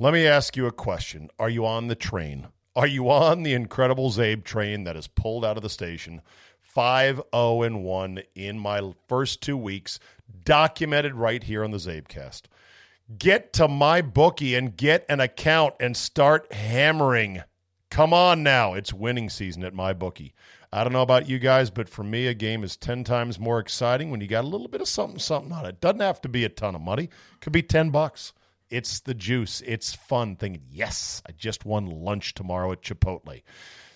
Let me ask you a question. Are you on the train? Are you on the incredible Zabe train that has pulled out of the station? 5 0 and 1 in my first two weeks, documented right here on the Zabecast. Get to my bookie and get an account and start hammering. Come on now. It's winning season at my bookie. I don't know about you guys, but for me, a game is 10 times more exciting when you got a little bit of something, something on it. Doesn't have to be a ton of money, could be 10 bucks. It's the juice. It's fun thinking, yes, I just won lunch tomorrow at Chipotle.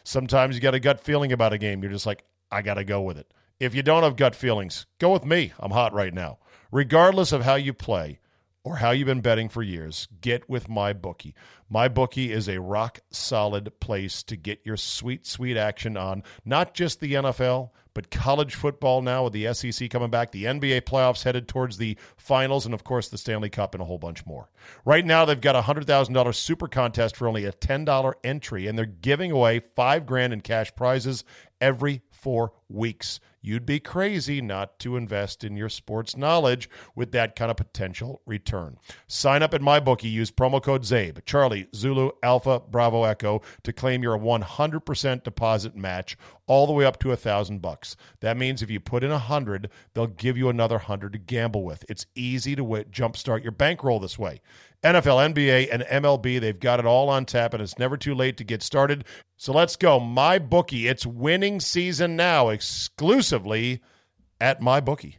Sometimes you got a gut feeling about a game. You're just like, I got to go with it. If you don't have gut feelings, go with me. I'm hot right now. Regardless of how you play, or how you've been betting for years, get with my bookie. My bookie is a rock solid place to get your sweet, sweet action on not just the NFL, but college football now with the SEC coming back, the NBA playoffs headed towards the finals, and of course the Stanley Cup and a whole bunch more. Right now, they've got a $100,000 super contest for only a $10 entry, and they're giving away five grand in cash prizes every four weeks. You'd be crazy not to invest in your sports knowledge with that kind of potential return. Sign up at MyBookie. Use promo code ZABE, Charlie, Zulu, Alpha, Bravo, Echo to claim your 100% deposit match all the way up to a thousand bucks. That means if you put in a hundred, they'll give you another hundred to gamble with. It's easy to w- jumpstart your bankroll this way. NFL, NBA, and MLB, they've got it all on tap, and it's never too late to get started. So let's go. My bookie. It's winning season now, exclusively at my bookie.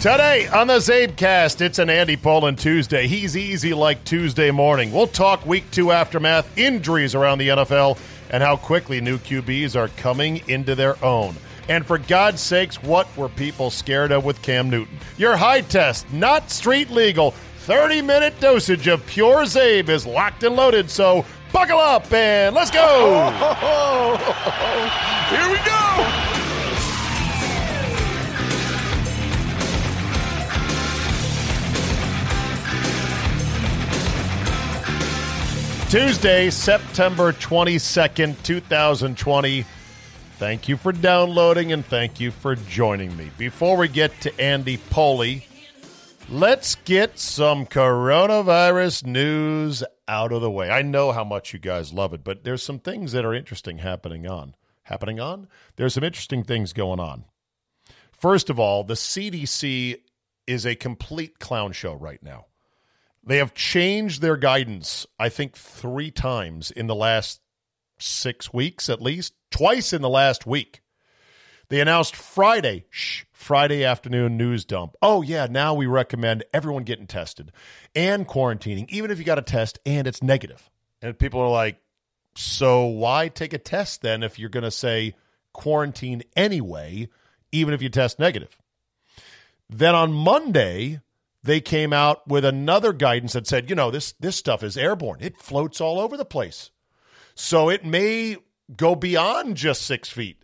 Today on the Zabecast, it's an Andy Pollin Tuesday. He's easy like Tuesday morning. We'll talk week two aftermath, injuries around the NFL, and how quickly new QBs are coming into their own. And for God's sakes, what were people scared of with Cam Newton? Your high test, not street legal. 30 minute dosage of pure Zabe is locked and loaded, so buckle up and let's go! Here we go! Tuesday, September 22nd, 2020. Thank you for downloading and thank you for joining me. Before we get to Andy Pollin, let's get some coronavirus news out of the way. I know how much you guys love it, but there's some things that are interesting happening on. Happening on? There's some interesting things going on. First of all, the CDC is a complete clown show right now. They have changed their guidance, I think, three times in the last six weeks at least, twice in the last week. They announced Friday, shh, Friday afternoon news dump. Oh, yeah, now we recommend everyone getting tested and quarantining, even if you got a test and it's negative. And people are like, so why take a test then if you're going to say quarantine anyway, even if you test negative? Then on Monday, they came out with another guidance that said, you know, this this stuff is airborne. It floats all over the place. So it may go beyond just six feet.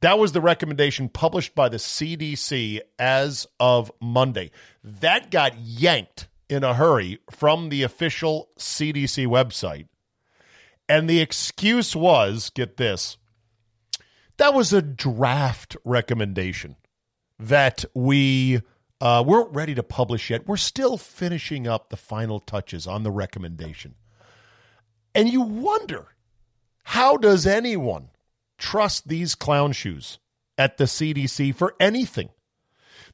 That was the recommendation published by the CDC as of Monday. That got yanked in a hurry from the official CDC website. And the excuse was get this that was a draft recommendation that we uh, weren't ready to publish yet. We're still finishing up the final touches on the recommendation. And you wonder how does anyone trust these clown shoes at the CDC for anything?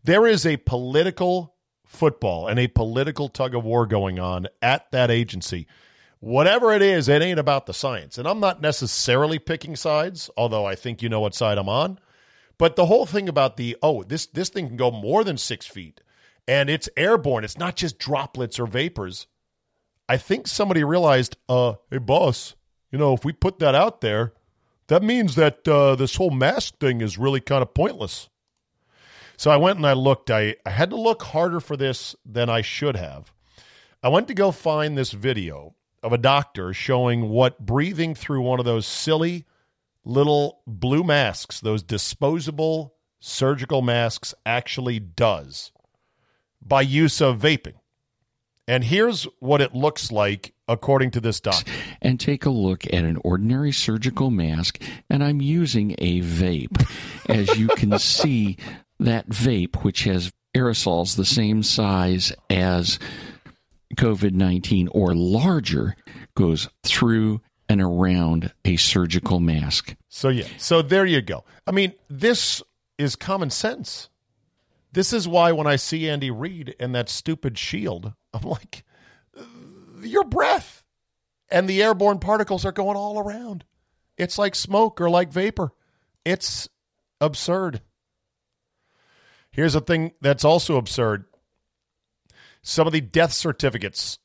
There is a political football and a political tug of war going on at that agency. Whatever it is, it ain't about the science. And I'm not necessarily picking sides, although I think you know what side I'm on. But the whole thing about the oh, this this thing can go more than six feet and it's airborne. It's not just droplets or vapors. I think somebody realized, uh, hey boss, you know, if we put that out there, that means that uh, this whole mask thing is really kind of pointless. So I went and I looked. I, I had to look harder for this than I should have. I went to go find this video of a doctor showing what breathing through one of those silly little blue masks, those disposable surgical masks, actually does by use of vaping. And here's what it looks like according to this doctor. And take a look at an ordinary surgical mask, and I'm using a vape. As you can see, that vape, which has aerosols the same size as COVID 19 or larger, goes through and around a surgical mask. So, yeah, so there you go. I mean, this is common sense. This is why when I see Andy Reid and that stupid shield, I'm like, your breath and the airborne particles are going all around. It's like smoke or like vapor. It's absurd. Here's a thing that's also absurd some of the death certificates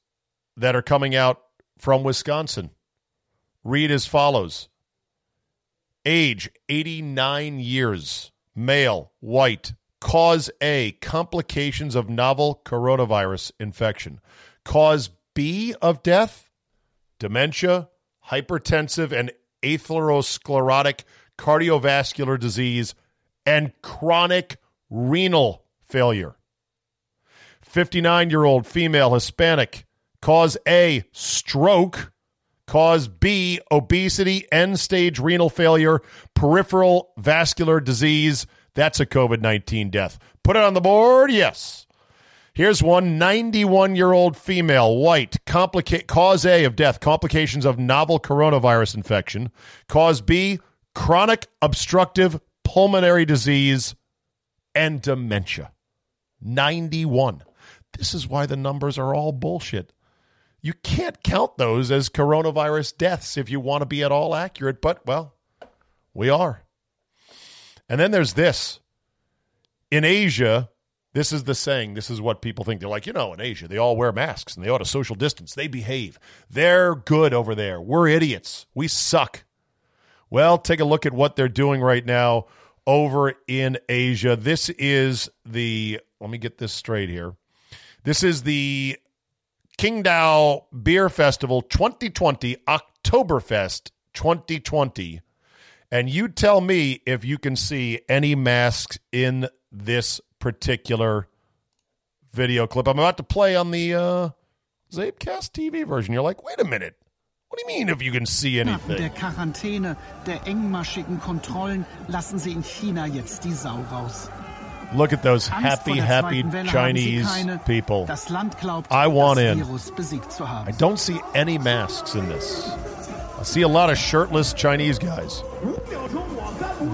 that are coming out from Wisconsin read as follows Age 89 years, male, white, Cause A, complications of novel coronavirus infection. Cause B of death, dementia, hypertensive and atherosclerotic cardiovascular disease, and chronic renal failure. 59 year old female Hispanic. Cause A, stroke. Cause B, obesity, end stage renal failure, peripheral vascular disease that's a COVID 19 death. Put it on the board? Yes. Here's one 91 year old female, white, complicate, cause A of death, complications of novel coronavirus infection. Cause B, chronic obstructive pulmonary disease and dementia. 91. This is why the numbers are all bullshit. You can't count those as coronavirus deaths if you want to be at all accurate, but, well, we are. And then there's this. In Asia, this is the saying. This is what people think. They're like, you know, in Asia, they all wear masks and they ought to social distance. They behave. They're good over there. We're idiots. We suck. Well, take a look at what they're doing right now over in Asia. This is the, let me get this straight here. This is the Qingdao Beer Festival 2020, Oktoberfest 2020 and you tell me if you can see any masks in this particular video clip I'm about to play on the uh, Zabecast TV version. You're like, wait a minute. What do you mean if you can see anything? der Quarantäne, der engmaschigen Kontrollen lassen sie in China jetzt die Sau raus. Look at those happy, happy Chinese people. I want in. I don't see any masks in this. I see a lot of shirtless Chinese guys.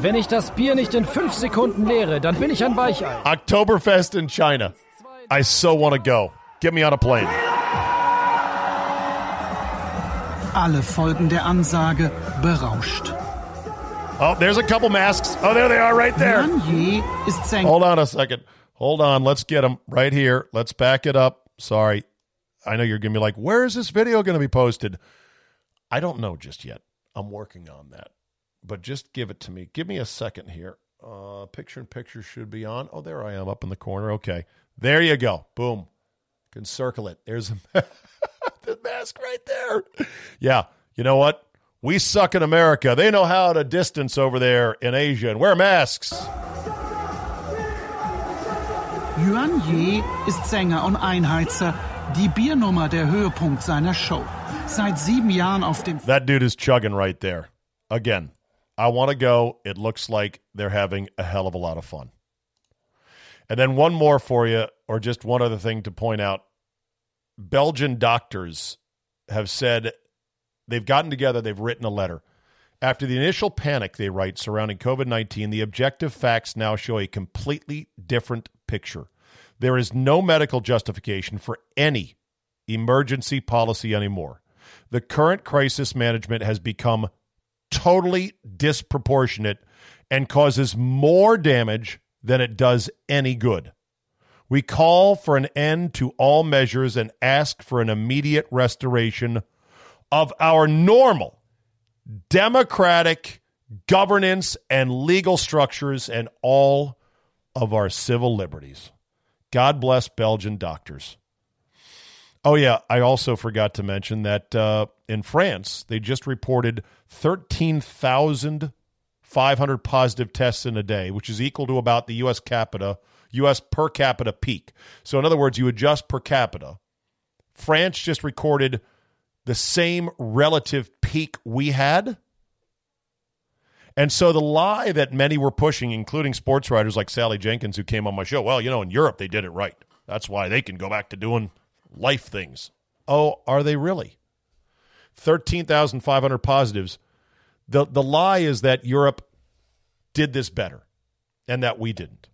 Wenn ich das Bier nicht in fünf Sekunden leere, dann bin ich ein Weichei. Oktoberfest in China. I so want to go. Get me on a plane. Alle folgen der Ansage berauscht. Oh, there's a couple masks. Oh, there they are right there. ist Hold on a second. Hold on. Let's get them right here. Let's back it up. Sorry. I know you're going to be like, where is this video going to be posted? I don't know just yet. I'm working on that. But just give it to me. Give me a second here. Uh, picture in picture should be on. Oh, there I am up in the corner. Okay. There you go. Boom. Can circle it. There's a the mask right there. Yeah. You know what? We suck in America. They know how to distance over there in Asia and wear masks. Yuan Ye ist Sänger und Einheizer, die Biernummer der Höhepunkt seiner Show. Seit sieben Jahren auf dem. That dude is chugging right there. Again, I want to go. It looks like they're having a hell of a lot of fun. And then one more for you, or just one other thing to point out. Belgian doctors have said they've gotten together, they've written a letter. After the initial panic, they write, surrounding COVID 19, the objective facts now show a completely different picture. There is no medical justification for any emergency policy anymore. The current crisis management has become totally disproportionate and causes more damage than it does any good. We call for an end to all measures and ask for an immediate restoration of our normal democratic governance and legal structures and all of our civil liberties. God bless Belgian doctors. Oh, yeah, I also forgot to mention that uh, in France, they just reported 13,500 positive tests in a day, which is equal to about the U.S. capita, U.S. per capita peak. So, in other words, you adjust per capita. France just recorded the same relative peak we had. And so the lie that many were pushing, including sports writers like Sally Jenkins, who came on my show, well, you know, in Europe they did it right. That's why they can go back to doing life things. Oh, are they really? 13,500 positives. The, the lie is that Europe did this better and that we didn't.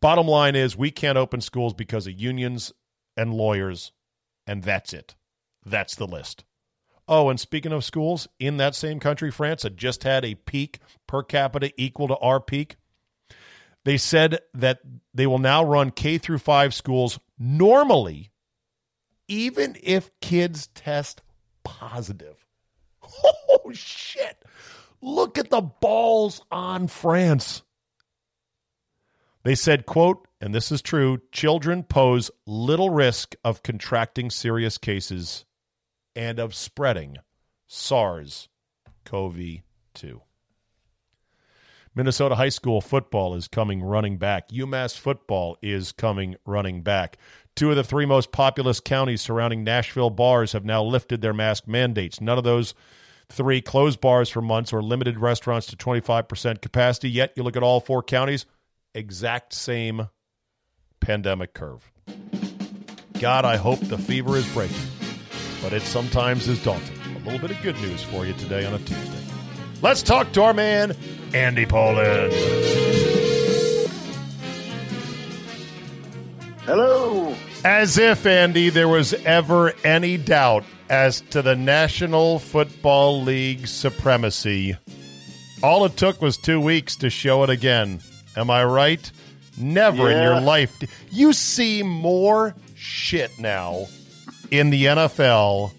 Bottom line is we can't open schools because of unions and lawyers, and that's it. That's the list. Oh, and speaking of schools, in that same country, France had just had a peak per capita equal to our peak. They said that they will now run K through 5 schools normally even if kids test positive. Oh shit. Look at the balls on France. They said, quote, and this is true, children pose little risk of contracting serious cases and of spreading SARS CoV 2. Minnesota high school football is coming running back. UMass football is coming running back. Two of the three most populous counties surrounding Nashville bars have now lifted their mask mandates. None of those three closed bars for months or limited restaurants to 25% capacity. Yet you look at all four counties, exact same pandemic curve. God, I hope the fever is breaking, but it sometimes is daunting. A little bit of good news for you today on a Tuesday. Let's talk to our man, Andy Pollin. Hello. As if, Andy, there was ever any doubt as to the National Football League supremacy. All it took was two weeks to show it again. Am I right? Never in your life. You see more shit now in the NFL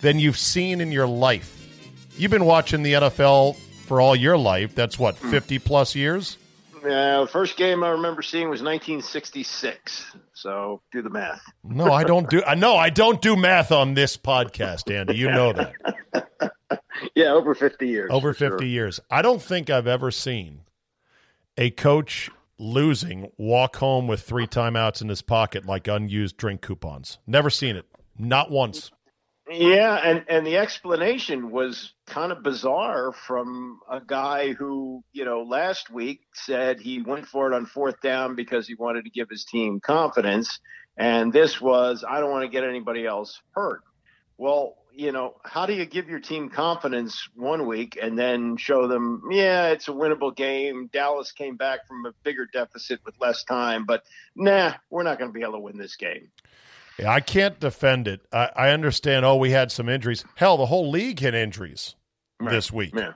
than you've seen in your life. You've been watching the NFL for all your life. That's what, 50 plus years? Uh, the first game I remember seeing was 1966. So do the math. No, I don't do. I know I don't do math on this podcast, Andy. You know that. Yeah, over 50 years. Over 50 sure. years. I don't think I've ever seen a coach losing walk home with three timeouts in his pocket like unused drink coupons. Never seen it. Not once. Yeah, and and the explanation was kind of bizarre from a guy who, you know, last week said he went for it on fourth down because he wanted to give his team confidence, and this was I don't want to get anybody else hurt. Well, you know, how do you give your team confidence one week and then show them, yeah, it's a winnable game. Dallas came back from a bigger deficit with less time, but nah, we're not going to be able to win this game. Yeah, I can't defend it. I, I understand. Oh, we had some injuries. Hell, the whole league had injuries this week. Man.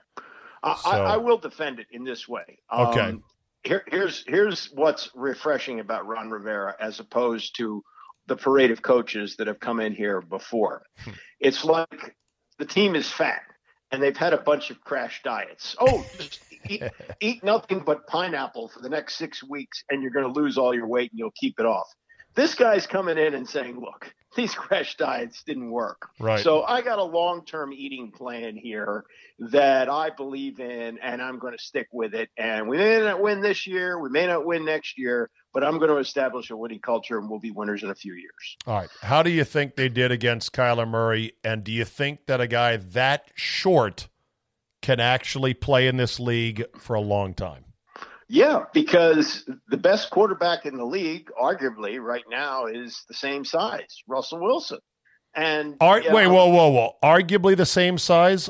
I, So- I, I will defend it in this way. Okay. Um, here, here's here's what's refreshing about Ron Rivera as opposed to the parade of coaches that have come in here before. It's like the team is fat and they've had a bunch of crash diets. Oh, just eat, eat nothing but pineapple for the next six weeks and you're going to lose all your weight and you'll keep it off. This guy's coming in and saying, look, these crash diets didn't work. Right. So I got a long term eating plan here that I believe in and I'm going to stick with it. And we may not win this year, we may not win next year, but I'm going to establish a winning culture and we'll be winners in a few years. All right. How do you think they did against Kyler Murray? And do you think that a guy that short can actually play in this league for a long time? Yeah, because the best quarterback in the league, arguably right now, is the same size, Russell Wilson. And Ar- you wait, whoa, whoa, whoa. Arguably the same size.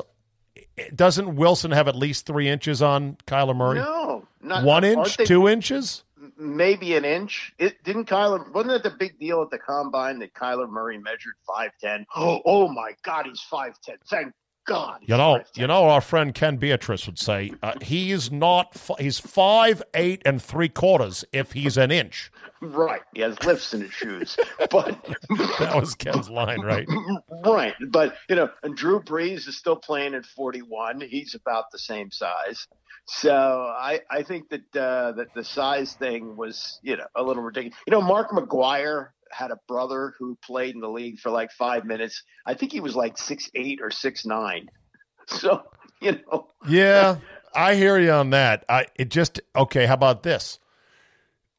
Doesn't Wilson have at least three inches on Kyler Murray? No, not One inch, they- two inches? maybe an inch. It didn't Kyler wasn't it the big deal at the combine that Kyler Murray measured five ten? Oh, oh my God, he's five ten. Thank God. You know, you know, our friend Ken Beatrice would say uh, he's not. He's five eight and three quarters if he's an inch. Right. He has lifts in his shoes, but that was Ken's line, right? Right. But you know, and Drew Brees is still playing at forty one. He's about the same size. So I, I think that uh, that the size thing was you know a little ridiculous. You know, Mark McGwire had a brother who played in the league for like five minutes. I think he was like six eight or six nine. So you know. Yeah, I hear you on that. I it just okay. How about this?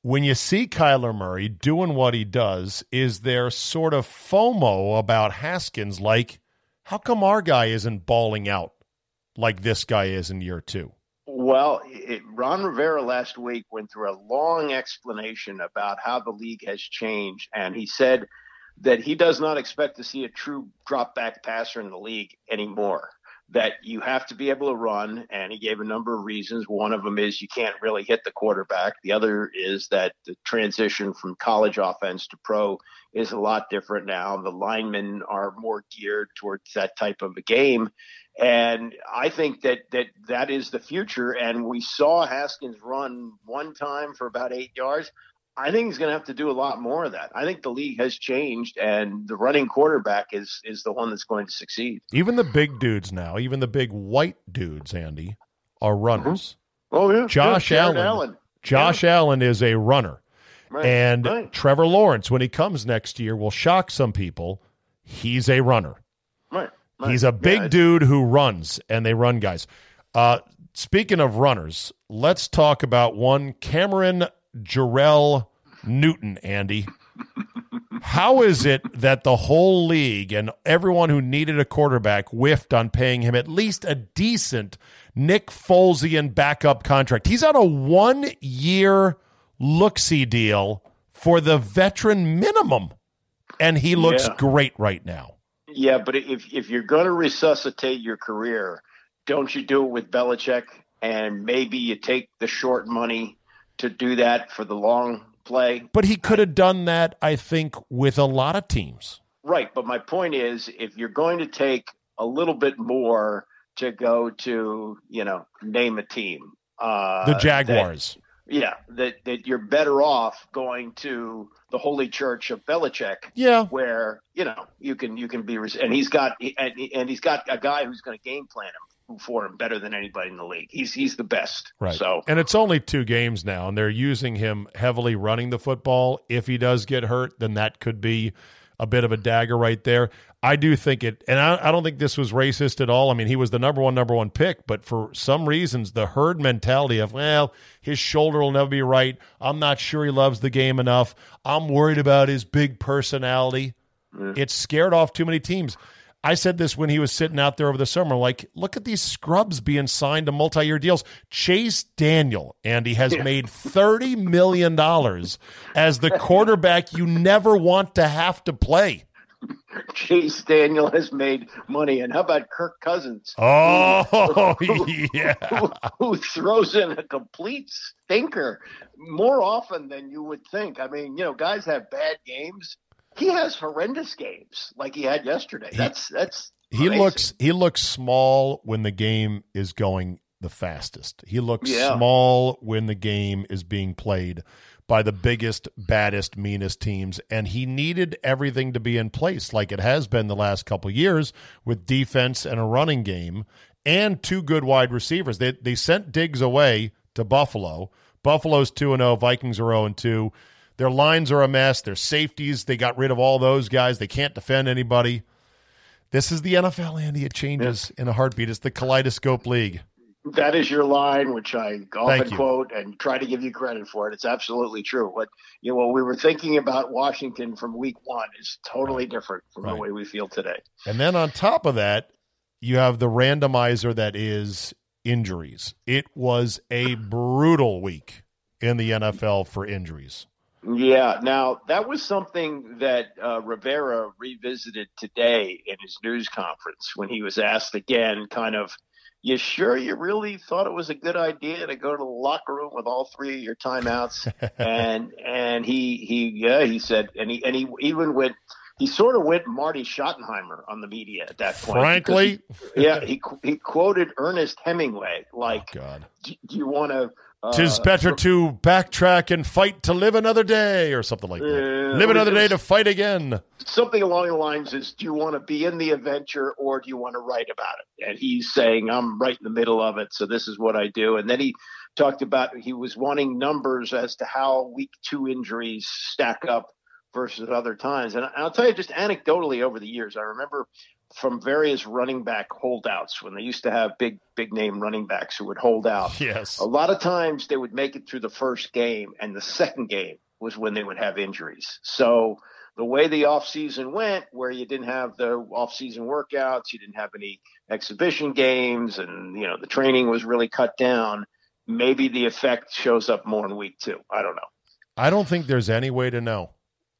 When you see Kyler Murray doing what he does, is there sort of FOMO about Haskins? Like, how come our guy isn't balling out like this guy is in year two? Well, it, Ron Rivera last week went through a long explanation about how the league has changed, and he said that he does not expect to see a true drop back passer in the league anymore. That you have to be able to run, and he gave a number of reasons. One of them is you can't really hit the quarterback. The other is that the transition from college offense to pro is a lot different now. The linemen are more geared towards that type of a game. And I think that that that is the future. And we saw Haskins run one time for about eight yards. I think he's going to have to do a lot more of that. I think the league has changed, and the running quarterback is is the one that's going to succeed. Even the big dudes now, even the big white dudes, Andy, are runners. Mm-hmm. Oh yeah, Josh yeah, Allen. Allen. Josh yeah. Allen is a runner, right. and right. Trevor Lawrence, when he comes next year, will shock some people. He's a runner. Right. He's a big yeah, dude who runs, and they run guys. Uh, speaking of runners, let's talk about one Cameron Jarrell Newton, Andy. How is it that the whole league and everyone who needed a quarterback whiffed on paying him at least a decent Nick Folesian backup contract? He's on a one year look see deal for the veteran minimum, and he looks Yeah. great right now. Yeah, but if if you're going to resuscitate your career, don't you do it with Belichick? And maybe you take the short money to do that for the long play. But he could have done that, I think, with a lot of teams. Right, but my point is, if you're going to take a little bit more to go to, you know, name a team, uh, The Jaguars. Yeah, that that you're better off going to the Holy Church of Belichick, yeah, where you know you can you can be, and he's got and, and he's got a guy who's going to game plan him for him better than anybody in the league. He's he's the best. Right. So and it's only two games now, and they're using him heavily running the football. If he does get hurt, then that could be a bit of a dagger right there. I do think it, and I, I don't think this was racist at all. I mean, he was the number one, number one pick, but for some reasons, the herd mentality of, well, his shoulder will never be right. I'm not sure he loves the game enough. I'm worried about his big personality. It scared off too many teams. I said this when he was sitting out there over the summer. Like, look at these scrubs being signed to multi year deals. Chase Daniel, Andy, has made $30 million as the quarterback you never want to have to play. Chase Daniel has made money, and how about Kirk Cousins? Oh, yeah. who, who throws in a complete stinker more often than you would think. I mean, you know, guys have bad games. He has horrendous games like he had yesterday. That's that's He amazing. looks he looks small when the game is going the fastest. He looks Yeah. small when the game is being played by the biggest, baddest, meanest teams. And he needed everything to be in place like it has been the last couple of years with defense and a running game and two good wide receivers. They they sent Diggs away to Buffalo. Buffalo's 2 and 0, Vikings are 0 2. Their lines are a mess. Their safeties, they got rid of all those guys. They can't defend anybody. This is the NFL, Andy. It changes in a heartbeat. It's the kaleidoscope league. That is your line, which I often quote and try to give you credit for it. It's absolutely true. What you know, what we were thinking about Washington from week one is totally different from Right. the way we feel today. And then on top of that, you have the randomizer that is injuries. It was a brutal week in the NFL for injuries. Yeah. Now that was something that uh, Rivera revisited today in his news conference when he was asked again, kind of, you sure you really thought it was a good idea to go to the locker room with all three of your timeouts? and and he he yeah he said and he and he even went he sort of went Marty Schottenheimer on the media at that point. Frankly, he, yeah, he he quoted Ernest Hemingway like, oh, "God, do, do you want to?" Uh, Tis better to backtrack and fight to live another day, or something like that. Uh, live another day to fight again. Something along the lines is: Do you want to be in the adventure, or do you want to write about it? And he's saying, "I'm right in the middle of it, so this is what I do." And then he talked about he was wanting numbers as to how week two injuries stack up versus other times. And I'll tell you just anecdotally over the years, I remember from various running back holdouts when they used to have big, big name running backs who would hold out. Yes. A lot of times they would make it through the first game, and the second game was when they would have injuries. So the way the offseason went, where you didn't have the offseason workouts, you didn't have any exhibition games, and you know the training was really cut down. Maybe the effect shows up more in week two. I don't know. I don't think there's any way to know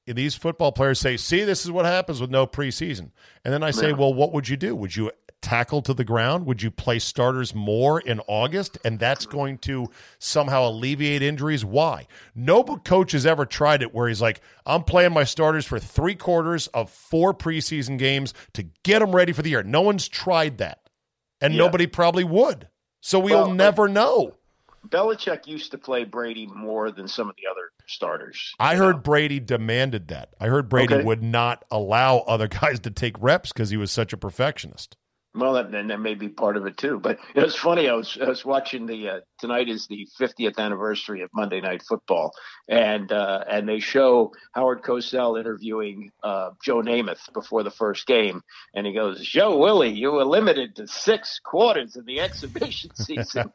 these football players say, "See, this is what happens with no preseason." And then I say, Yeah. "Well, what would you do? Would you tackle to the ground? Would you play starters more in August and that's going to somehow alleviate injuries? Why? No coach has ever tried it where he's like, "I'm playing my starters for 3 quarters of 4 preseason games to get them ready for the year." No one's tried that. And Yeah. nobody probably would. So we'll Well, never know. Belichick used to play Brady more than some of the other starters. I heard Brady demanded that. I heard Brady Okay. would not allow other guys to take reps because he was such a perfectionist. Well, that, and that may be part of it too. But it was funny. I was I was watching the uh, tonight is the 50th anniversary of Monday Night Football, and uh, and they show Howard Cosell interviewing uh, Joe Namath before the first game, and he goes, "Joe Willie, you were limited to six quarters in the exhibition season."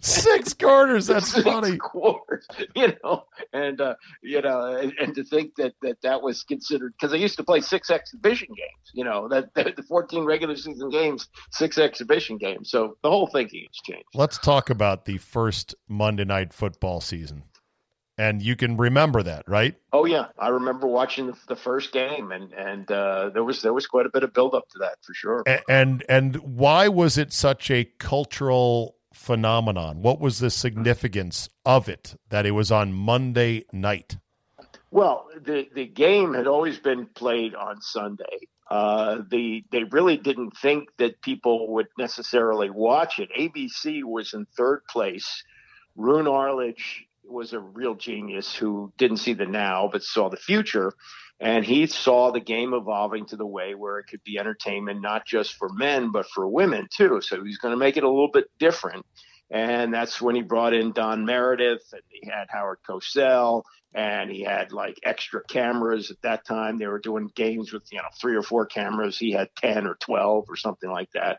Six quarters. That's Six funny. quarters, you know, and uh, you know, and, and to think that that that was considered because I used to play six exhibition games, you know, that, that the 14 regular season games, six exhibition games. So the whole thinking has changed. Let's talk about the first Monday night football season. And you can remember that, right? Oh yeah, I remember watching the, the first game, and and uh, there was there was quite a bit of build up to that for sure. A- And and why was it such a cultural phenomenon? What was the significance of it that it was on Monday night? Well, the the game had always been played on Sunday. Uh, the they really didn't think that people would necessarily watch it. ABC was in third place. Roone Arledge was a real genius who didn't see the now but saw the future, and he saw the game evolving to the way where it could be entertainment not just for men but for women too. So he's going to make it a little bit different. And that's when he brought in Don Meredith, and he had Howard Cosell, and he had like extra cameras at that time. They were doing games with you know three or four cameras. He had ten or twelve or something like that.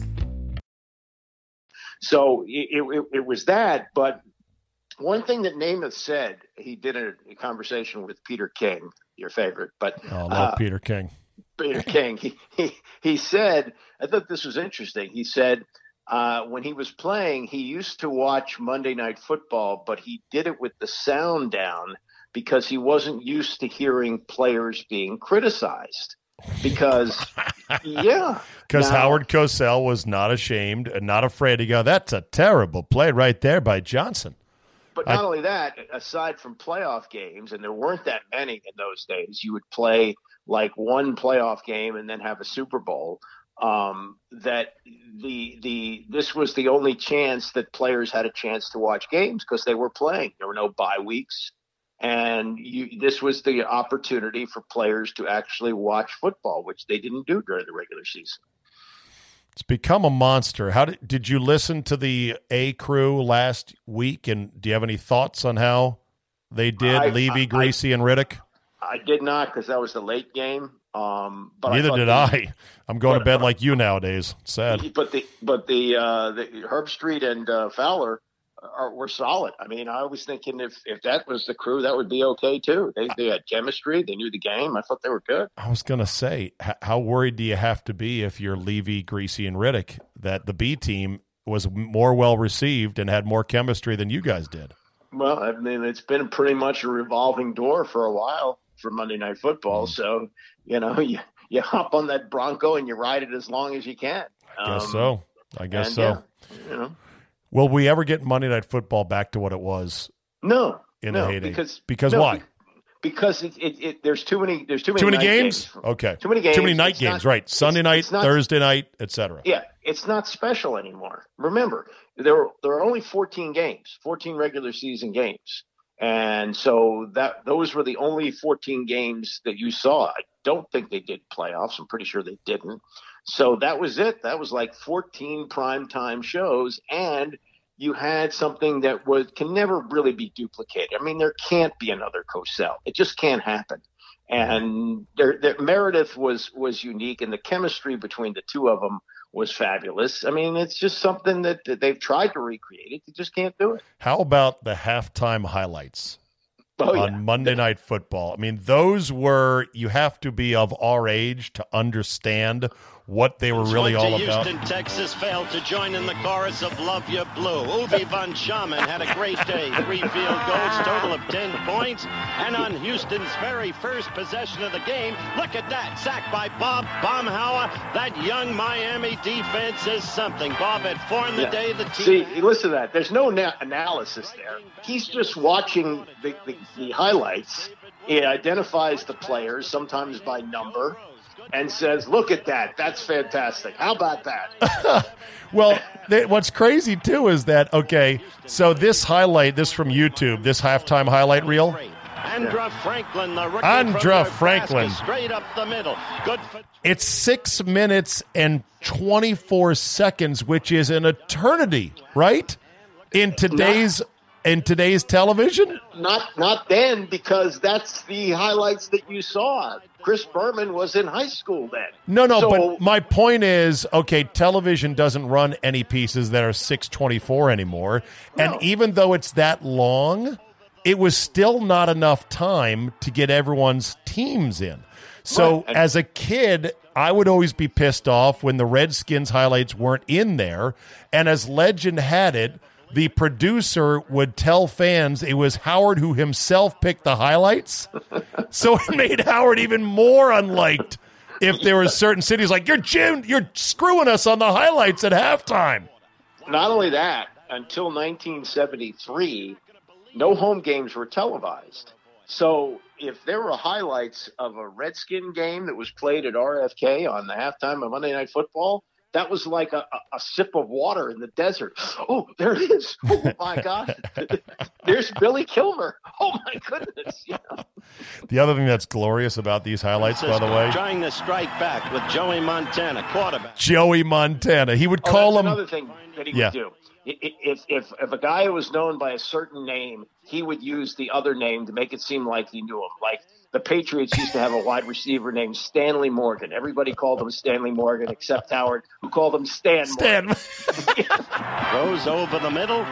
So it, it, it was that. But one thing that Namath said, he did a, a conversation with Peter King, your favorite, but Oh, I love uh, Peter King. Peter King. He, he he said, I thought this was interesting. He said uh, when he was playing, he used to watch Monday Night Football, but he did it with the sound down because he wasn't used to hearing players being criticized. Because yeah, Because Howard Cosell was not ashamed and not afraid to go, that's a terrible play right there by Johnson. But I- not only that, aside from playoff games, and there weren't that many in those days, you would play like one playoff game and then have a Super Bowl. um, that the the this was the only chance that players had a chance to watch games because they were playing. There were no bye weeks, and you, this was the opportunity for players to actually watch football, which they didn't do during the regular season. It's become a monster. How did did you listen to the A crew last week? And do you have any thoughts on how they did I- Levy, I- Griese, and Riddick? I did not because that was the late game. Um, but Neither thought did the- I. I'm going to but- bed like you nowadays. Sad. But the but the uh, the Herbstreit and uh, Fowler are, were solid. I mean, I was thinking if if that was the crew, that would be okay too. They they had chemistry. They knew the game. I thought they were good. I was going to say, how worried do you have to be if you're Levy, Griese, and Riddick that the B team was more well received and had more chemistry than you guys did? Well, I mean, it's been pretty much a revolving door for a while for Monday Night Football. So you know, you you hop on that Bronco and you ride it as long as you can. I guess Um, so. I guess and, so. yeah, you know, Will we ever get Monday Night Football back to what it was no, in no, the heyday? because because no, why? Because it, it, it there's too many there's too many Too many night games? Okay. Too many games. Too many night It's games, not- right? Sunday night, not- Thursday night, etc. Yeah, it's not special anymore. Remember, there were, there are only 14 games, 14 regular season games, and so that those were the only 14 games that you saw. I don't think they did playoffs. I'm pretty sure they didn't. So that was it. That was like 14 primetime shows, and you had something that was can never really be duplicated. I mean, there can't be another Cosell. It just can't happen. And there, there, Meredith was was unique, and the chemistry between the two of them was fabulous. I mean, it's just something that, that they've tried to recreate it. They just can't do it. How about the halftime highlights Oh on yeah, Monday Night Football? I mean, those were you have to be of our age to understand what they were really Went all to about. Houston, Texas, failed to join in the chorus of Love You Blue. Uwe von Schamann had a great day. Three field goals, total of 10 points. And on Houston's very first possession of the game, look at that. Sacked by Bob Baumhower. That young Miami defense is something. Bob had formed the Yeah. day the team. See, listen to that. There's no na- analysis there. He's just watching the, the, the highlights. He identifies the players, sometimes by number, and says, "Look at that. That's fantastic. How about that?" Well, th- what's crazy too is that okay, so this highlight, this from YouTube, this halftime highlight reel. Andra Franklin, the rookie Andra from Franklin. straight up the middle. Good for It's six minutes and 24 seconds, which is an eternity, right? In today's in today's television? Not not then, because that's the highlights that you saw. Chris Berman was in high school then. No, no, So- but my point is, okay, television doesn't run any pieces that are 624 anymore. And even though it's that long, it was still not enough time to get everyone's teams in. So Right. And- as a kid, I would always be pissed off when the Redskins highlights weren't in there. And as legend had it, the producer would tell fans it was Howard who himself picked the highlights. So it made Howard even more unliked if there were certain cities like you're Jim, you're screwing us on the highlights at halftime. not only that, until 1973, no home games were televised. So if there were highlights of a Redskin game that was played at RFK on the halftime of Monday Night Football, that was like a, a, a sip of water in the desert. Oh, there it is. Oh my God. There's Billy Kilmer. Oh my goodness. You know? The other thing that's glorious about these highlights, by the way, Trying to strike back with Joey Montana, quarterback. Joey Montana. He would Oh, call that's him another thing that he Yeah. would do. I- i- If, if if a guy was known by a certain name, he would use the other name to make it seem like he knew him. Like the Patriots used to have a wide receiver named Stanley Morgan. Everybody called him Stanley Morgan except Howard, who called him Stan. Morgan. Stan. Throws over the middle.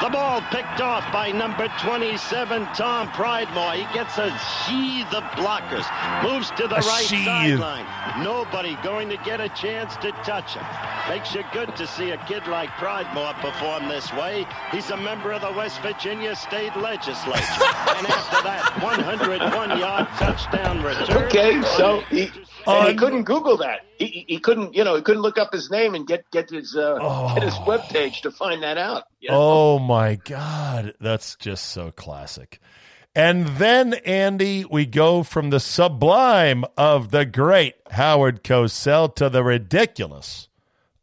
The ball picked off by number 27, Tom Pridemore. He gets a sheath of blockers. Moves to the A right sideline. Nobody going to get a chance to touch him. Makes you good to see a kid like Pridemore perform this way. He's a member of the West Virginia State Legislature. and after that 101-yard touchdown return. Okay, so he, and he couldn't Google that. He, he- he couldn't, you know, he couldn't look up his name and get get his uh, get his webpage to find that out. you know? Oh my God, that's just so classic. And then, Andy, we go from the sublime of the great Howard Cosell to the ridiculous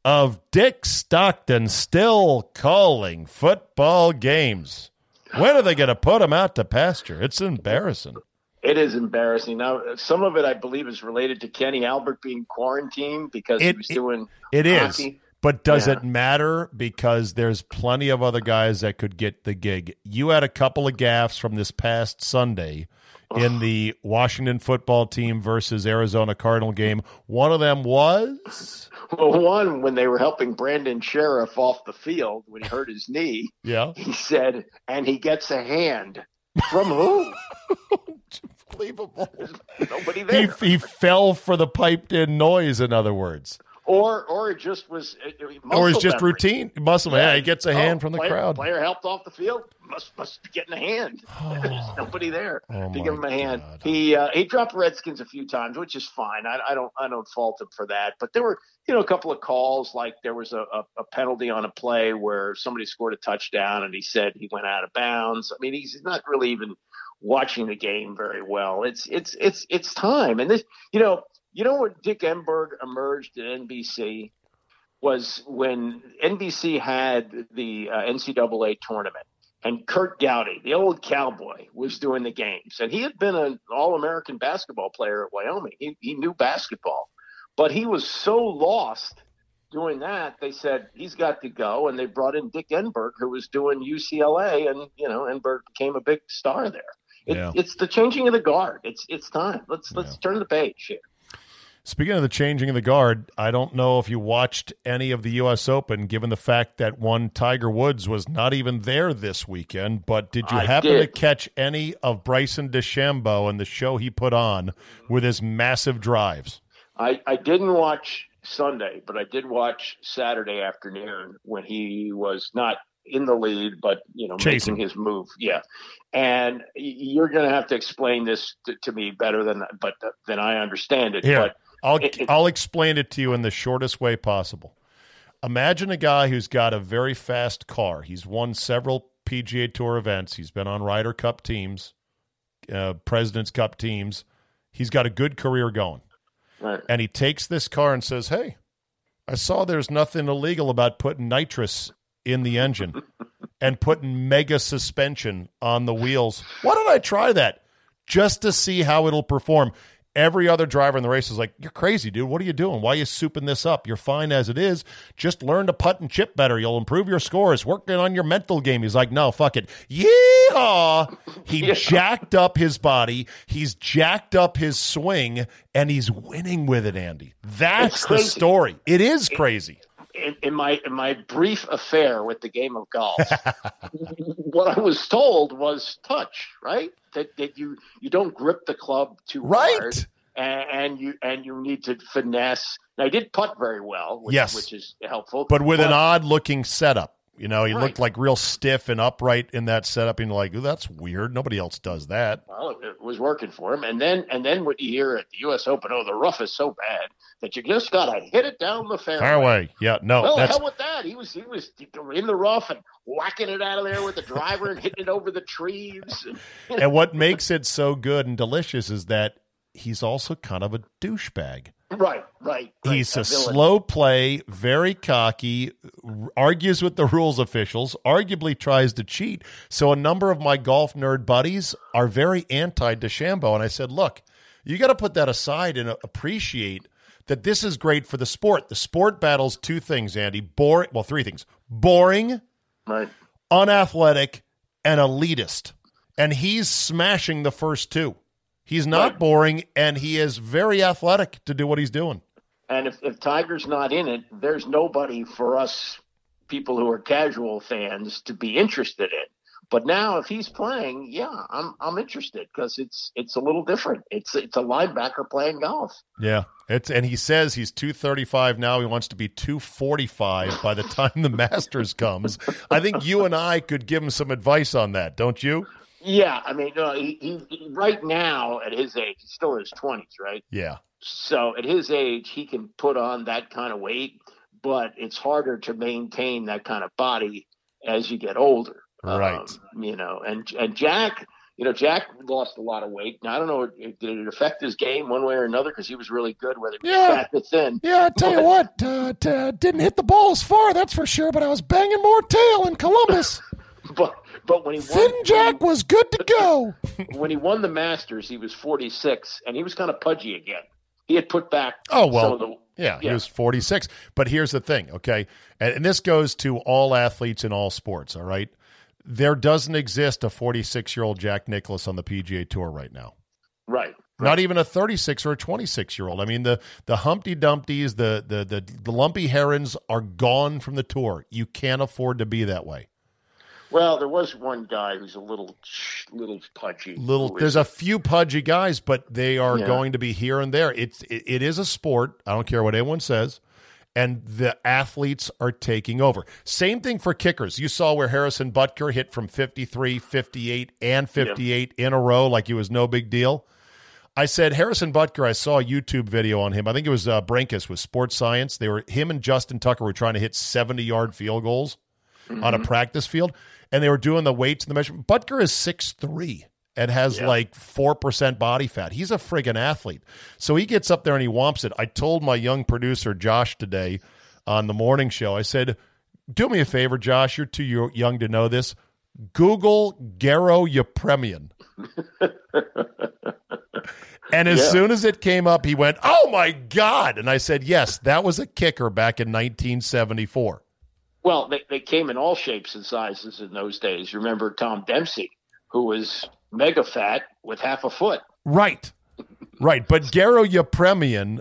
of Dick Stockton still calling football games. When are they going to put him out to pasture? It's embarrassing. It is embarrassing. Now, some of it I believe is related to Kenny Albert being quarantined because It- he was doing. It is. hockey. But does Yeah. it matter? Because there's plenty of other guys that could get the gig. You had a couple of gaffes from this past Sunday in the Washington football team versus Arizona Cardinal game. One of them was Well, one when they were helping Brandon Scherff off the field when he hurt his knee, yeah, he said, "And he gets a hand from who? unbelievable. Nobody He there." he fell for the piped in noise. In other words, or or it just was, uh, muscle or it's just memory. routine muscle. Yeah, he gets a Oh, hand from the player, crowd. Player helped off the field. Must must be getting a hand. There's nobody there Oh, to give him a hand. He uh, he dropped Redskins a few times, which is fine. I, I don't I don't fault him for that. But there were you know a couple of calls like there was a, a, a penalty on a play where somebody scored a touchdown and he said he went out of bounds. I mean he's not really even watching the game very well. It's it's it's it's time. And this you know you know when Dick Enberg emerged at NBC was when NBC had the uh, NCAA tournament, and Curt Gowdy, the old cowboy, was doing the games, and he had been an All-American basketball player at Wyoming. He, he knew basketball, but he was so lost doing that. They said he's got to go, and they brought in Dick Enberg, who was doing UCLA, and you know Enberg became a big star there. It, Yeah. It's the changing of the guard. It's it's time. Let's let's turn the page here. Speaking of the changing of the guard, I don't know if you watched any of the U.S. Open, given the fact that one Tiger Woods was not even there this weekend. But did you I happen to catch any of Bryson DeChambeau and the show he put on with his massive drives? I, I didn't watch Sunday, but I did watch Saturday afternoon when he was not in the lead, but you know, Chasing. making his move. Yeah, and you're going to have to explain this to, to me better than but than I understand it. Here, But I'll I'll explain it to you in the shortest way possible. Imagine a guy who's got a very fast car. He's won several PGA Tour events. He's been on Ryder Cup teams, uh, Presidents Cup teams. He's got a good career going. right. and he takes this car and says, "Hey, I saw there's nothing illegal about putting nitrous in the engine and putting mega suspension on the wheels. Why don't I try that just to see how it'll perform?" Every other driver in the race is like, "You're crazy, dude. What are you doing? Why are you souping this up? You're fine as it is. Just learn to putt and chip better. You'll improve your scores. Working on your mental game." He's like, "No, fuck it. Yeehaw!" He jacked up his body. He's jacked up his swing, and he's winning with it. Andy, that's the story. It is crazy. In, in my in my brief affair with the game of golf, what I was told was touch, right? That that you you don't grip the club too hard, Right. and, and you and you need to finesse. Now, I did putt very well, which, Yes. which is helpful, But with an odd looking setup. You know, he Right. looked like real stiff and upright in that setup, and you're like, "Ooh, that's weird. Nobody else does that. Well, it was working for him, and then and then what you hear at the U.S. Open, oh, the rough is so bad that you just gotta hit it down the fairway. Fairway. Yeah, no, Well, the that's hell with that. He was he was in the rough and whacking it out of there with the driver and hitting it over the trees. and what makes it so good and delicious is that he's also kind of a douchebag. Right, right. right. He's a villain. slow play, very cocky, r- argues with the rules officials, arguably tries to cheat. So a number of my golf nerd buddies are very anti DeChambeau. And I said, look, you got to put that aside and appreciate that this is great for the sport. The sport battles two things, Andy. Boring, well, three things. Boring, Right. unathletic, and elitist. And he's smashing the first two. He's not Right. boring, and he is very athletic to do what he's doing. And if, if Tiger's not in it, there's nobody for us people who are casual fans to be interested in. But now, if he's playing, yeah, I'm I'm interested because it's it's a little different. It's it's a linebacker playing golf. Yeah, it's and he says he's two thirty five now. He wants to be two forty five by the time the Masters comes. I think you and I could give him some advice on that, don't you? Yeah, I mean, uh, he, he, he right now at his age, he's still in his twenties, right? Yeah, So at his age, he can put on that kind of weight, but it's harder to maintain that kind of body as you get older. Right. Um, you know, and and Jack, you know, Jack lost a lot of weight. Now I don't know, did it affect his game one way or another? Because he was really good, whether he was Yeah. fat or thin. Yeah, I tell you what, uh, t- uh, didn't hit the ball as far, that's for sure. But I was banging more tail in Columbus. But but when he Finn won, Jack was good to go. when he won the Masters, he was 46, and he was kind of pudgy again. He had put back. Oh well, some of the, yeah, he was 46. But here's the thing, okay, and, and this goes to all athletes in all sports. All right, there doesn't exist a 46 year old Jack Nicklaus on the PGA Tour right now. right. Not even a 36 or a 26 year old. I mean, the the Humpty Dumptys, the, the the the lumpy herons are gone from the tour. You can't afford to be that way. Well, there was one guy who's a little little pudgy. Little, there's a few pudgy guys, but they are Yeah. going to be here and there. It's it, it is a sport. I don't care what anyone says, and the athletes are taking over. Same thing for kickers. You saw where Harrison Butker hit from 53, 58, and 58 in a row, like it was no big deal. I said Harrison Butker. I saw a YouTube video on him. I think it was uh, Brenkus with Sports Science. They were him and Justin Tucker were trying to hit 70 yard field goals on a practice field, and they were doing the weights and the measurement. Butker is six three and has like four percent body fat. He's a friggin' athlete. So he gets up there and he whomps it. I told my young producer Josh today on the morning show. I said, "Do me a favor, Josh. You're too young to know this. Google Garo Yepremian." And as Yeah. soon as it came up, he went, "Oh my god!" And I said, "Yes, that was a kicker back in 1974." Well, they, they came in all shapes and sizes in those days. Remember Tom Dempsey, who was mega fat with half a foot. Right. Right. But Garo Yepremian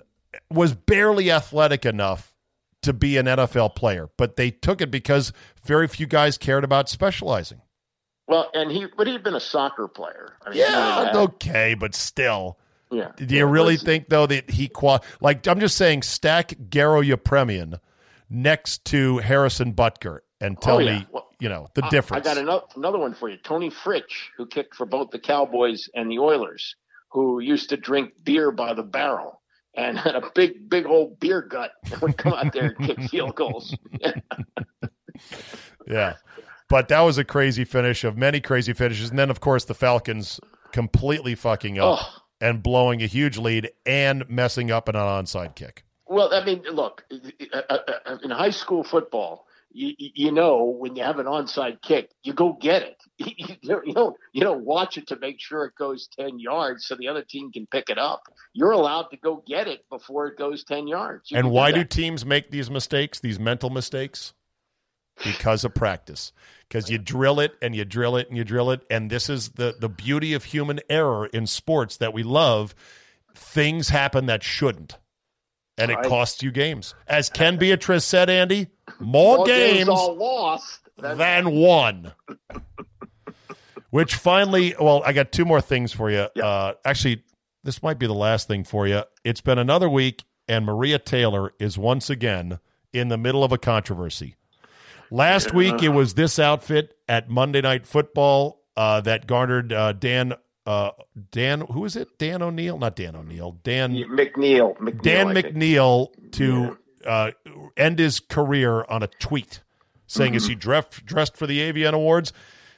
was barely athletic enough to be an NFL player, but they took it because very few guys cared about specializing. Well, and he, but he'd been a soccer player. I mean, he wanted to Yeah, okay, but still. yeah. Do you really think though that he qual like I'm just saying stack Garo Yepremian next to Harrison Butker and oh, tell Oh, yeah. me, Well, you know, the I- difference. I got another, another one for you. Toni Fritsch, who kicked for both the Cowboys and the Oilers, who used to drink beer by the barrel and had a big, big old beer gut and would come out there and kick field goals. Yeah. But that was a crazy finish of many crazy finishes. And then, of course, the Falcons completely fucking up Oh. and blowing a huge lead and messing up an onside kick. Well, I mean, look, uh, uh, uh, in high school football, you, you know when you have an onside kick, you go get it. You don't, you don't watch it to make sure it goes ten yards so the other team can pick it up. You're allowed to go get it before it goes ten yards. You and why do that. teams make these mistakes, these mental mistakes? Because of practice. Because you drill it and you drill it and you drill it. And this is the, the beauty of human error in sports that we love. Things happen that shouldn't. And it Right. costs you games. As Ken Beatrice said, Andy, more All games all lost? Then- than won. Which finally, well, I got two more things for you. Yeah. Uh, actually, this might be the last thing for you. It's been another week, and Maria Taylor is once again in the middle of a controversy. Last week, it was this outfit at Monday Night Football uh, that garnered uh, Dan. Uh, Dan, who is it? Dan O'Neill? Not Dan O'Neill. Dan. McNeil, McNeil Dan. McNeil to uh, end his career on a tweet saying, "Is he dressed dressed for the AVN Awards?"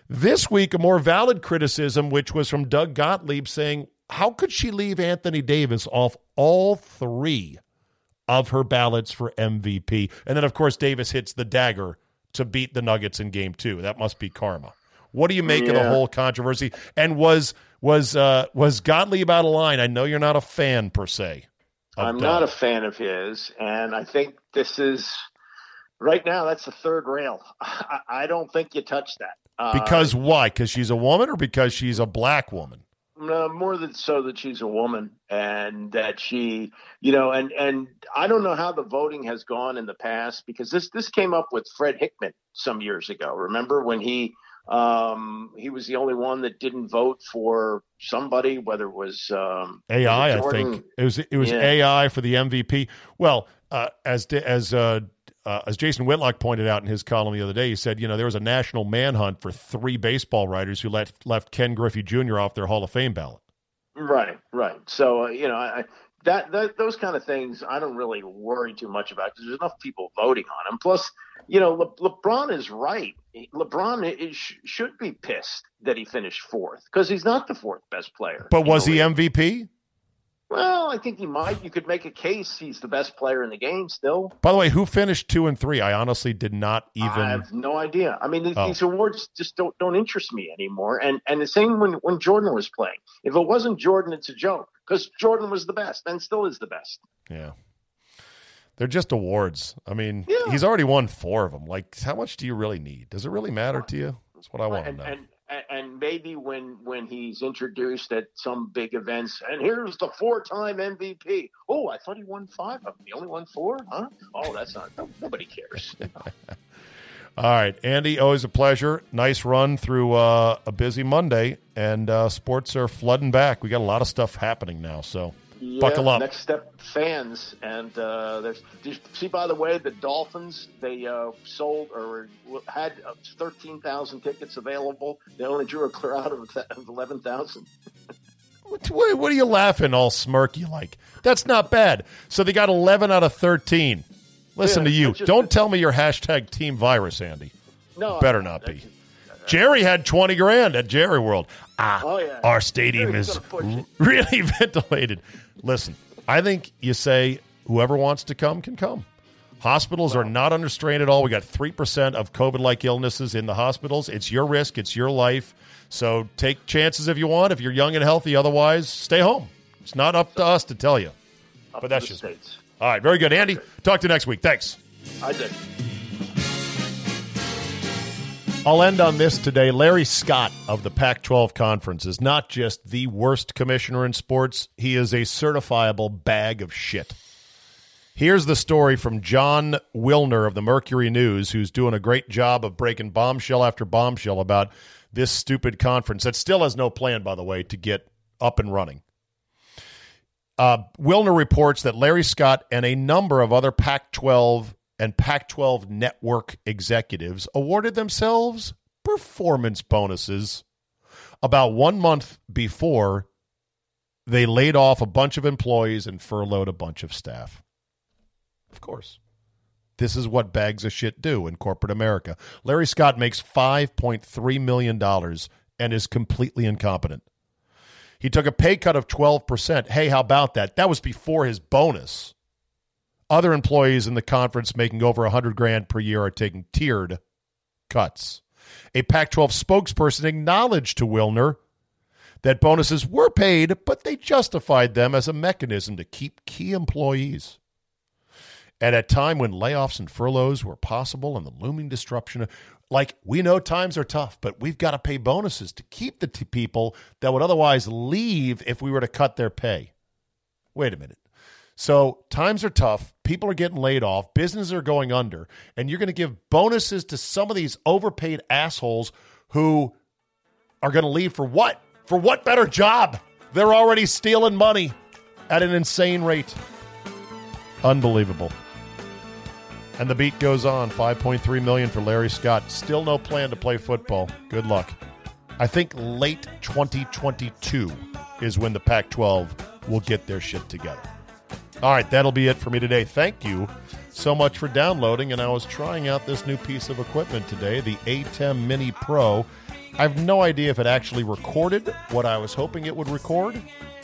This week, a more valid criticism, which was from Doug Gottlieb, saying, "How could she leave Anthony Davis off all three of her ballots for MVP?" And then, of course, Davis hits the dagger to beat the Nuggets in Game Two. That must be karma. What do you make of the whole controversy? And was was uh, was Gottlieb out of line? I know you're not a fan per se. I'm Doug. not a fan of his, and I think this is right now. That's the third rail. I, I don't think you touch that uh, Because why? Because she's a woman or because she's a black woman? uh, more than so that she's a woman and that she, you know, and and I don't know how the voting has gone in the past because this this came up with Fred Hickman some years ago. Remember when he um he was the only one that didn't vote for somebody whether it was um AI, was it I think it was. It was Yeah. AI for the MVP. Well, uh, as as uh, uh, as Jason Whitlock pointed out in his column the other day, he said, you know, there was a national manhunt for three baseball writers who let left Ken Griffey Jr. off their Hall of Fame ballot. Right, right. So uh, you know, I, that, that those kind of things I don't really worry too much about because there's enough people voting on him. Plus, you know, Le- LeBron is right. LeBron is, should be pissed that he finished fourth because he's not the fourth best player. But was he MVP? Well, I think he might. You could make a case he's the best player in the game still. By the way, who finished two and three? I honestly did not even. I have no idea. I mean, oh. these awards just don't don't interest me anymore. And and the same when when Jordan was playing. If it wasn't Jordan, it's a joke because Jordan was the best and still is the best. Yeah. They're just awards. I mean, yeah. he's already won four of them. Like, how much do you really need? Does it really matter to you? That's what I want and, to know. And, and maybe when when he's introduced at some big events, and here's the four-time MVP. Oh, I thought he won five of them. He only won four, huh? Oh, that's not. Nobody cares. All right, Andy, always a pleasure. Nice run through uh, a busy Monday, and uh, sports are flooding back. We got a lot of stuff happening now, so yeah, buckle up. Next step fans, and uh, there's. Did you see by the way the Dolphins they uh, sold or had uh, thirteen thousand tickets available. They only drew a crowd of, of eleven thousand. What, what, are you laughing all smirky like? That's not bad. So they got 11 out of 13. Listen yeah, to you. Don't tell me your hashtag team virus, Andy. No. Better not be. Jerry had 20 grand at Jerry World. Ah, oh, yeah. our stadium is really ventilated. Listen, I think you say whoever wants to come can come. Hospitals are not under strain at all. We got 3% of COVID like illnesses in the hospitals. It's your risk, it's your life. So take chances if you want. If you're young and healthy, otherwise, stay home. It's not up to us to tell you. Up but that's just States. All right, very good. Andy, talk to you next week. Thanks. I did. I'll end on this today. Larry Scott of the Pac 12 Conference is not just the worst commissioner in sports, he is a certifiable bag of shit. Here's the story from Jon Wilner of the Mercury News, who's doing a great job of breaking bombshell after bombshell about this stupid conference that still has no plan, by the way, to get up and running. Uh, Wilner reports that Larry Scott and a number of other Pac 12 and Pac 12 network executives awarded themselves performance bonuses about one month before they laid off a bunch of employees and furloughed a bunch of staff. Of course. This is what bags of shit do in corporate America. Larry Scott makes $5.3 million and is completely incompetent. He took a pay cut of 12%. Hey, how about that? That was before his bonus. Other employees in the conference making over 100 grand per year are taking tiered cuts. A Pac 12 spokesperson acknowledged to Wilner that bonuses were paid, but they justified them as a mechanism to keep key employees. At a time when layoffs and furloughs were possible and the looming disruption, like we know times are tough, but we've got to pay bonuses to keep the t- people that would otherwise leave if we were to cut their pay. Wait a minute. So times are tough. People are getting laid off. Businesses are going under. And you're going to give bonuses to some of these overpaid assholes who are going to leave for what? For what better job? They're already stealing money at an insane rate. Unbelievable. And the beat goes on. 5.3 million for Larry Scott. Still no plan to play football. Good luck. I think late 2022 is when the Pac 12 will get their shit together. All right, that'll be it for me today. Thank you so much for downloading. And I was trying out this new piece of equipment today, the ATEM Mini Pro. I have no idea if it actually recorded what I was hoping it would record.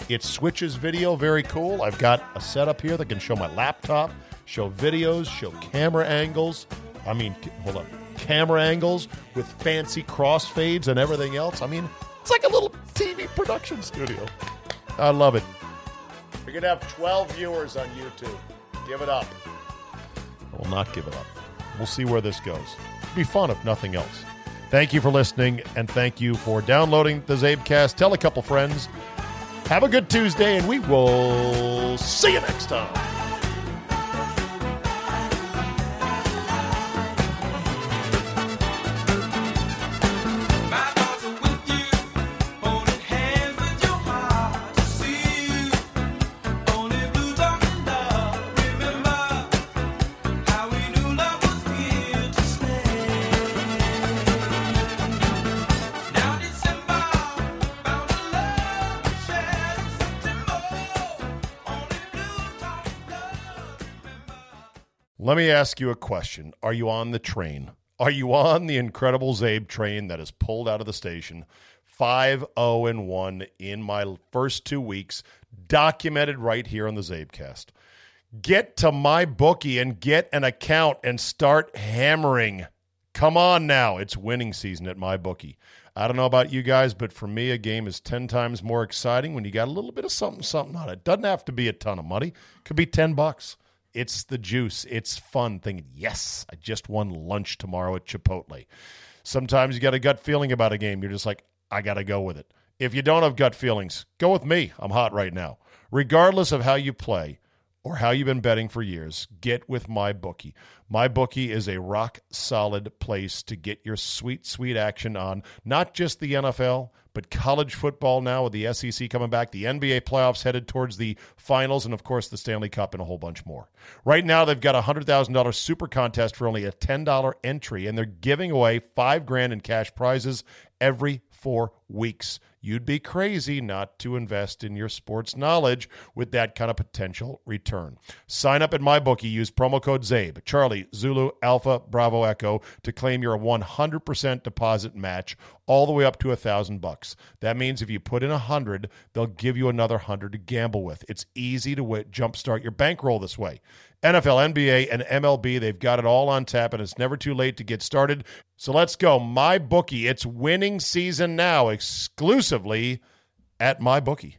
It switches video, very cool. I've got a setup here that can show my laptop, show videos, show camera angles. I mean, hold on, camera angles with fancy crossfades and everything else. I mean, it's like a little TV production studio. I love it. You're going to have 12 viewers on YouTube. Give it up. I will not give it up. We'll see where this goes. Be fun if nothing else. Thank you for listening, and thank you for downloading the Zabecast. Tell a couple friends. Have a good Tuesday, and we will see you next time. Ask you a question. Are you on the train? Are you on the incredible Zabe train that has pulled out of the station? 5 0 and 1 in my first two weeks, documented right here on the Zabecast. Get to my bookie and get an account and start hammering. Come on now, it's winning season at my bookie. I don't know about you guys, but for me, a game is 10 times more exciting when you got a little bit of something, something on it. Doesn't have to be a ton of money, could be 10 bucks. It's the juice. It's fun thinking, yes, I just won lunch tomorrow at Chipotle. Sometimes you got a gut feeling about a game. You're just like, I got to go with it. If you don't have gut feelings, go with me. I'm hot right now. Regardless of how you play, or how you've been betting for years, get with my bookie. My bookie is a rock solid place to get your sweet, sweet action on not just the NFL, but college football now with the SEC coming back, the NBA playoffs headed towards the finals, and of course the Stanley Cup and a whole bunch more. Right now, they've got a hundred thousand dollar super contest for only a ten dollar entry, and they're giving away five grand in cash prizes every four weeks. You'd be crazy not to invest in your sports knowledge with that kind of potential return. Sign up at MyBookie. Use promo code ZABE, Charlie, Zulu, Alpha, Bravo, Echo to claim your 100% deposit match all the way up to a thousand bucks. That means if you put in a hundred, they'll give you another hundred to gamble with. It's easy to w- jumpstart your bankroll this way. NFL, NBA, and MLB, they've got it all on tap, and it's never too late to get started. So let's go. My bookie. It's winning season now, exclusively at my bookie.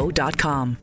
Cancerscreeninfo.com.